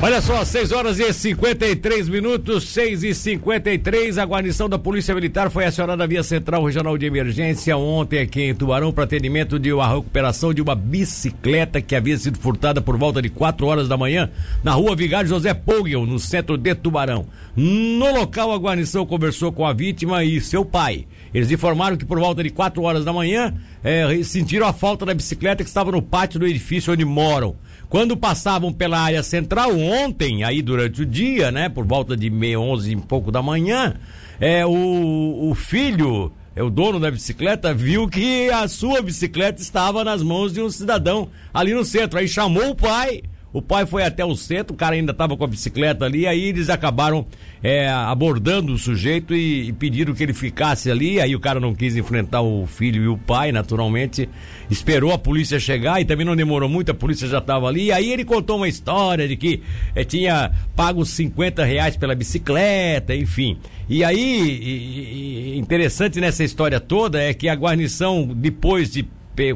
Olha só, 6 horas e 53 minutos, 6 e 53 A guarnição da Polícia Militar foi acionada via Central Regional de Emergência ontem aqui em Tubarão para atendimento de uma recuperação de uma bicicleta que havia sido furtada por volta de 4 horas da manhã na rua Vigário José Pogel, no centro de Tubarão. No local, a guarnição conversou com a vítima e seu pai. Eles informaram que por volta de 4 horas da manhã é, sentiram a falta da bicicleta que estava no pátio do edifício onde moram. Quando passavam pela área central ontem, aí durante o dia, né, por volta de meia, onze e pouco da manhã, é, o, o filho, é o dono da bicicleta, viu que a sua bicicleta estava nas mãos de um cidadão ali no centro. Aí chamou o pai, o pai foi até o centro, o cara ainda estava com a bicicleta ali, aí eles acabaram é, abordando o sujeito e, e, pediram que ele ficasse ali. Aí o cara não quis enfrentar o filho e o pai, naturalmente. Esperou a polícia chegar e também não demorou muito, a polícia já estava ali. E aí ele contou uma história de que é, tinha pago 50 reais pela bicicleta, enfim. E aí, e, e, interessante nessa história toda é que a guarnição, depois de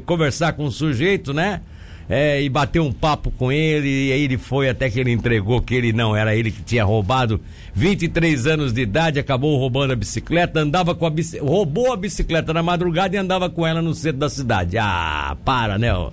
conversar com o sujeito, né? É, e bateu um papo com ele, e aí ele foi até que ele entregou que ele não era ele que tinha roubado 23 anos de idade, acabou roubando a bicicleta, andava com a bicicleta, roubou a bicicleta na madrugada e andava com ela no centro da cidade. Ah, para, né? Ó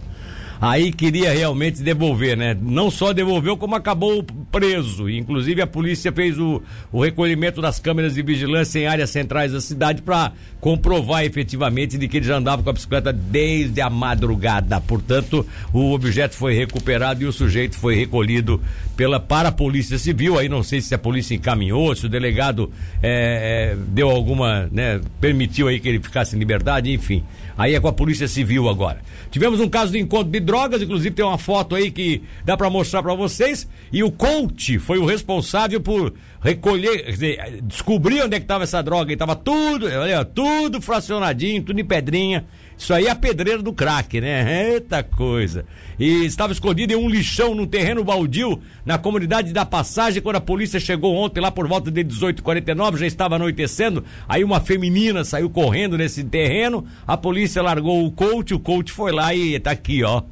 aí queria realmente devolver, né? Não só devolveu, como acabou preso. Inclusive a polícia fez o, o recolhimento das câmeras de vigilância em áreas centrais da cidade para comprovar efetivamente de que ele já andava com a bicicleta desde a madrugada. Portanto, o objeto foi recuperado e o sujeito foi recolhido pela para a polícia civil. Aí não sei se a polícia encaminhou, se o delegado é, é, deu alguma, né? Permitiu aí que ele ficasse em liberdade, enfim. Aí é com a polícia civil agora. Tivemos um caso de encontro de drogas, inclusive tem uma foto aí que dá para mostrar para vocês. E o coach foi o responsável por recolher, descobrir onde é que tava essa droga. E tava tudo, olha, tudo fracionadinho, tudo em pedrinha. Isso aí é a pedreira do crack, né? Eita coisa. E estava escondido em um lixão num terreno baldio na comunidade da Passagem quando a polícia chegou ontem lá por volta de 18h49, já estava anoitecendo. Aí uma feminina saiu correndo nesse terreno, a polícia largou o coach, o coach foi lá e tá aqui, ó.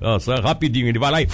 Rapidinho, ele vai lá e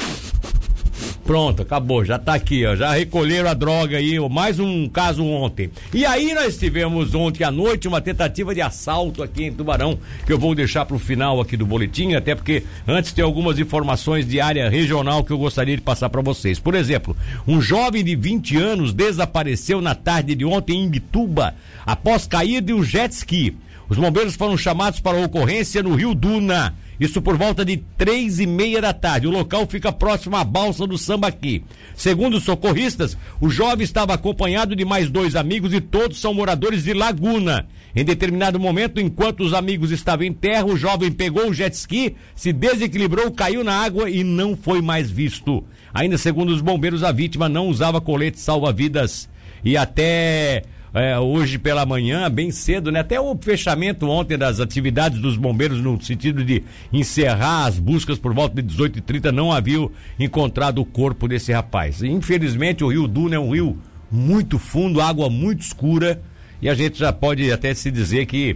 Pronto, acabou, já tá aqui, ó. Já recolheram a droga aí, mais um caso ontem. E aí nós tivemos ontem à noite uma tentativa de assalto aqui em Tubarão, que eu vou deixar pro final aqui do boletim, até porque antes tem algumas informações de área regional que eu gostaria de passar para vocês. Por exemplo, um jovem de 20 anos desapareceu na tarde de ontem em Bituba, após cair de um jet ski. Os bombeiros foram chamados para a ocorrência no Rio Duna. Isso por volta de três e meia da tarde. O local fica próximo à balsa do Sambaqui. Segundo os socorristas, o jovem estava acompanhado de mais dois amigos e todos são moradores de Laguna. Em determinado momento, enquanto os amigos estavam em terra, o jovem pegou o jet ski, se desequilibrou, caiu na água e não foi mais visto. Ainda segundo os bombeiros, a vítima não usava colete salva-vidas. E até é, hoje pela manhã, bem cedo, né? Até o fechamento ontem das atividades dos bombeiros no sentido de encerrar as buscas por volta de 18h30, não haviam encontrado o corpo desse rapaz. Infelizmente, o Rio Duna é um rio muito fundo, água muito escura, e a gente já pode até se dizer que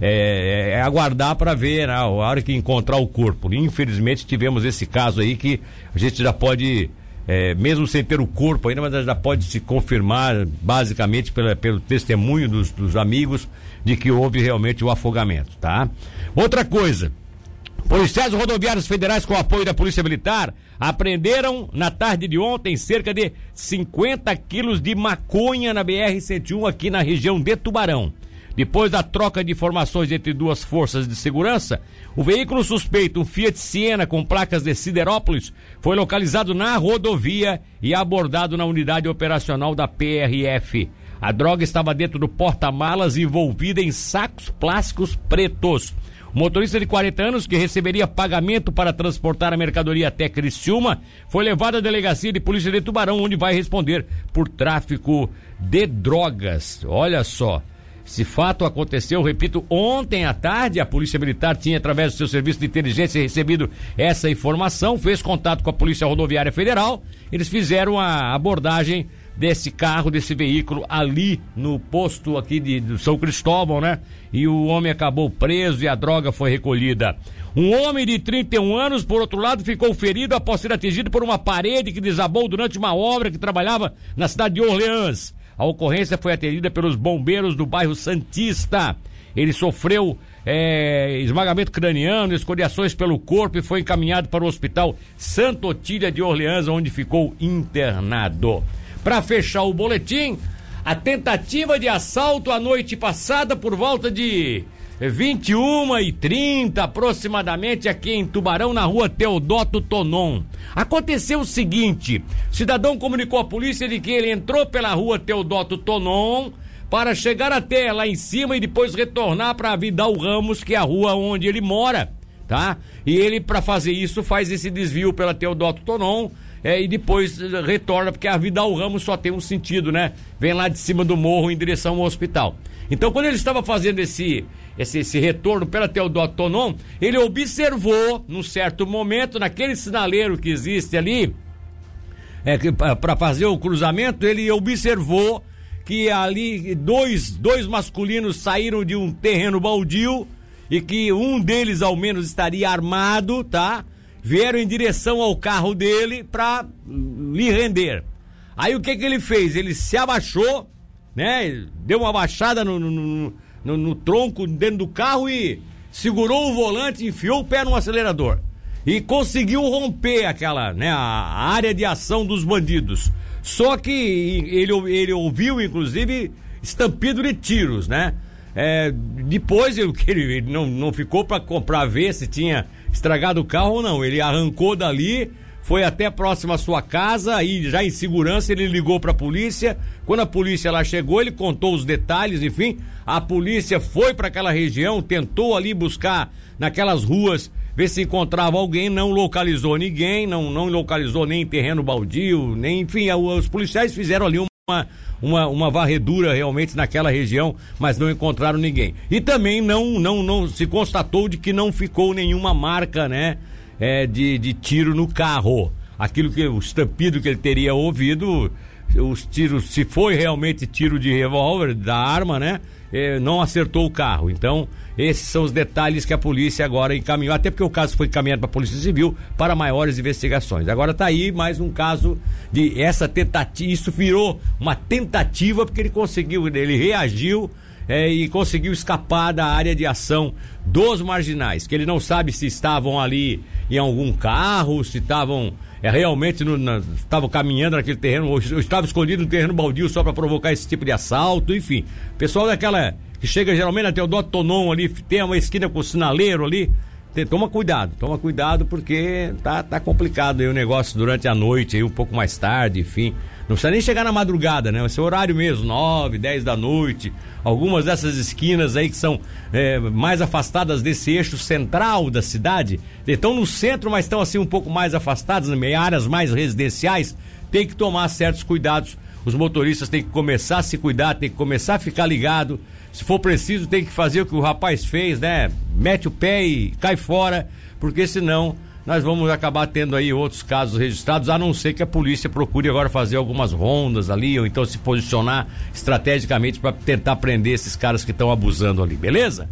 é, é aguardar para ver né, a hora que encontrar o corpo. Infelizmente tivemos esse caso aí que a gente já pode é, mesmo sem ter o corpo ainda, mas já pode se confirmar, basicamente, pela, pelo testemunho dos, dos amigos, de que houve realmente o afogamento, tá? Outra coisa. Policiais rodoviários federais, com apoio da Polícia Militar, apreenderam na tarde de ontem cerca de 50 quilos de maconha na BR-101 aqui na região de Tubarão. Depois da troca de informações entre duas forças de segurança, o veículo suspeito, um Fiat Siena com placas de Siderópolis, foi localizado na rodovia e abordado na unidade operacional da PRF. A droga estava dentro do porta-malas envolvida em sacos plásticos pretos. O motorista de 40 anos, que receberia pagamento para transportar a mercadoria até Criciúma, foi levado à delegacia de polícia de Tubarão, onde vai responder por tráfico de drogas. Olha só. Esse fato aconteceu, repito, ontem à tarde. A Polícia Militar tinha, através do seu serviço de inteligência, recebido essa informação, fez contato com a Polícia Rodoviária Federal. Eles fizeram a abordagem desse carro, desse veículo ali no posto aqui de, de São Cristóvão, né? E o homem acabou preso e a droga foi recolhida. Um homem de 31 anos, por outro lado, ficou ferido após ser atingido por uma parede que desabou durante uma obra que trabalhava na cidade de Orleans. A ocorrência foi atendida pelos bombeiros do bairro Santista. Ele sofreu é, esmagamento craniano, escoriações pelo corpo e foi encaminhado para o hospital Santo Otília de Orleans, onde ficou internado. Para fechar o boletim, a tentativa de assalto a noite passada por volta de 21 e 30 aproximadamente aqui em Tubarão, na rua Teodoto Tonon. Aconteceu o seguinte: cidadão comunicou à polícia de que ele entrou pela rua Teodoto Tonon para chegar até lá em cima e depois retornar para Vidal Ramos, que é a rua onde ele mora, tá? E ele, para fazer isso, faz esse desvio pela Teodoto Tonon. É, e depois retorna, porque a Vidal Ramos só tem um sentido, né? Vem lá de cima do morro em direção ao hospital. Então, quando ele estava fazendo esse, esse, esse retorno pela Teodoto Tonon, ele observou, num certo momento, naquele sinaleiro que existe ali, é, para fazer o cruzamento, ele observou que ali dois, dois masculinos saíram de um terreno baldio e que um deles ao menos estaria armado, tá? Vieram em direção ao carro dele para lhe render. Aí o que que ele fez? Ele se abaixou, né? Deu uma baixada no, no, no, no tronco dentro do carro e segurou o volante, enfiou o pé no acelerador e conseguiu romper aquela, né, a área de ação dos bandidos. Só que ele, ele ouviu, inclusive, estampido de tiros, né? É, depois ele, ele não, não ficou para comprar ver se tinha estragado o carro ou não. Ele arrancou dali, foi até próximo à sua casa e já em segurança ele ligou para a polícia. Quando a polícia lá chegou, ele contou os detalhes, enfim. A polícia foi para aquela região, tentou ali buscar naquelas ruas ver se encontrava alguém, não localizou ninguém, não, não localizou nem terreno baldio, nem, enfim, os policiais fizeram ali uma, uma, uma varredura realmente naquela região, mas não encontraram ninguém. E também não, não, não se constatou de que não ficou nenhuma marca, né, é, de, de tiro no carro. Aquilo que, o estampido que ele teria ouvido, os tiros, se foi realmente tiro de revólver, da arma, né, é, não acertou o carro. Então, esses são os detalhes que a polícia agora encaminhou, até porque o caso foi encaminhado para a Polícia Civil para maiores investigações. Agora está aí mais um caso de essa tentativa, isso virou uma tentativa porque ele conseguiu, ele reagiu é, e conseguiu escapar da área de ação dos marginais, que ele não sabe se estavam ali em algum carro, se estavam é, realmente estavam caminhando naquele terreno, ou, ou estavam escondidos no terreno baldio só para provocar esse tipo de assalto, enfim. Pessoal daquela que chega geralmente na Teodoro Tonon ali, tem uma esquina com o sinaleiro ali. Toma cuidado, toma cuidado porque tá, tá complicado aí o negócio durante a noite, aí um pouco mais tarde, enfim. Não precisa nem chegar na madrugada, né? Ser horário mesmo, 9, 10 da noite. Algumas dessas esquinas aí que são é, mais afastadas desse eixo central da cidade, estão no centro, mas estão assim um pouco mais afastadas, em áreas mais residenciais, tem que tomar certos cuidados. Os motoristas têm que começar a se cuidar, tem que começar a ficar ligado se for preciso, tem que fazer o que o rapaz fez, né? Mete o pé e cai fora, porque senão nós vamos acabar tendo aí outros casos registrados, a não ser que a polícia procure agora fazer algumas rondas ali, ou então se posicionar estrategicamente para tentar prender esses caras que estão abusando ali, beleza?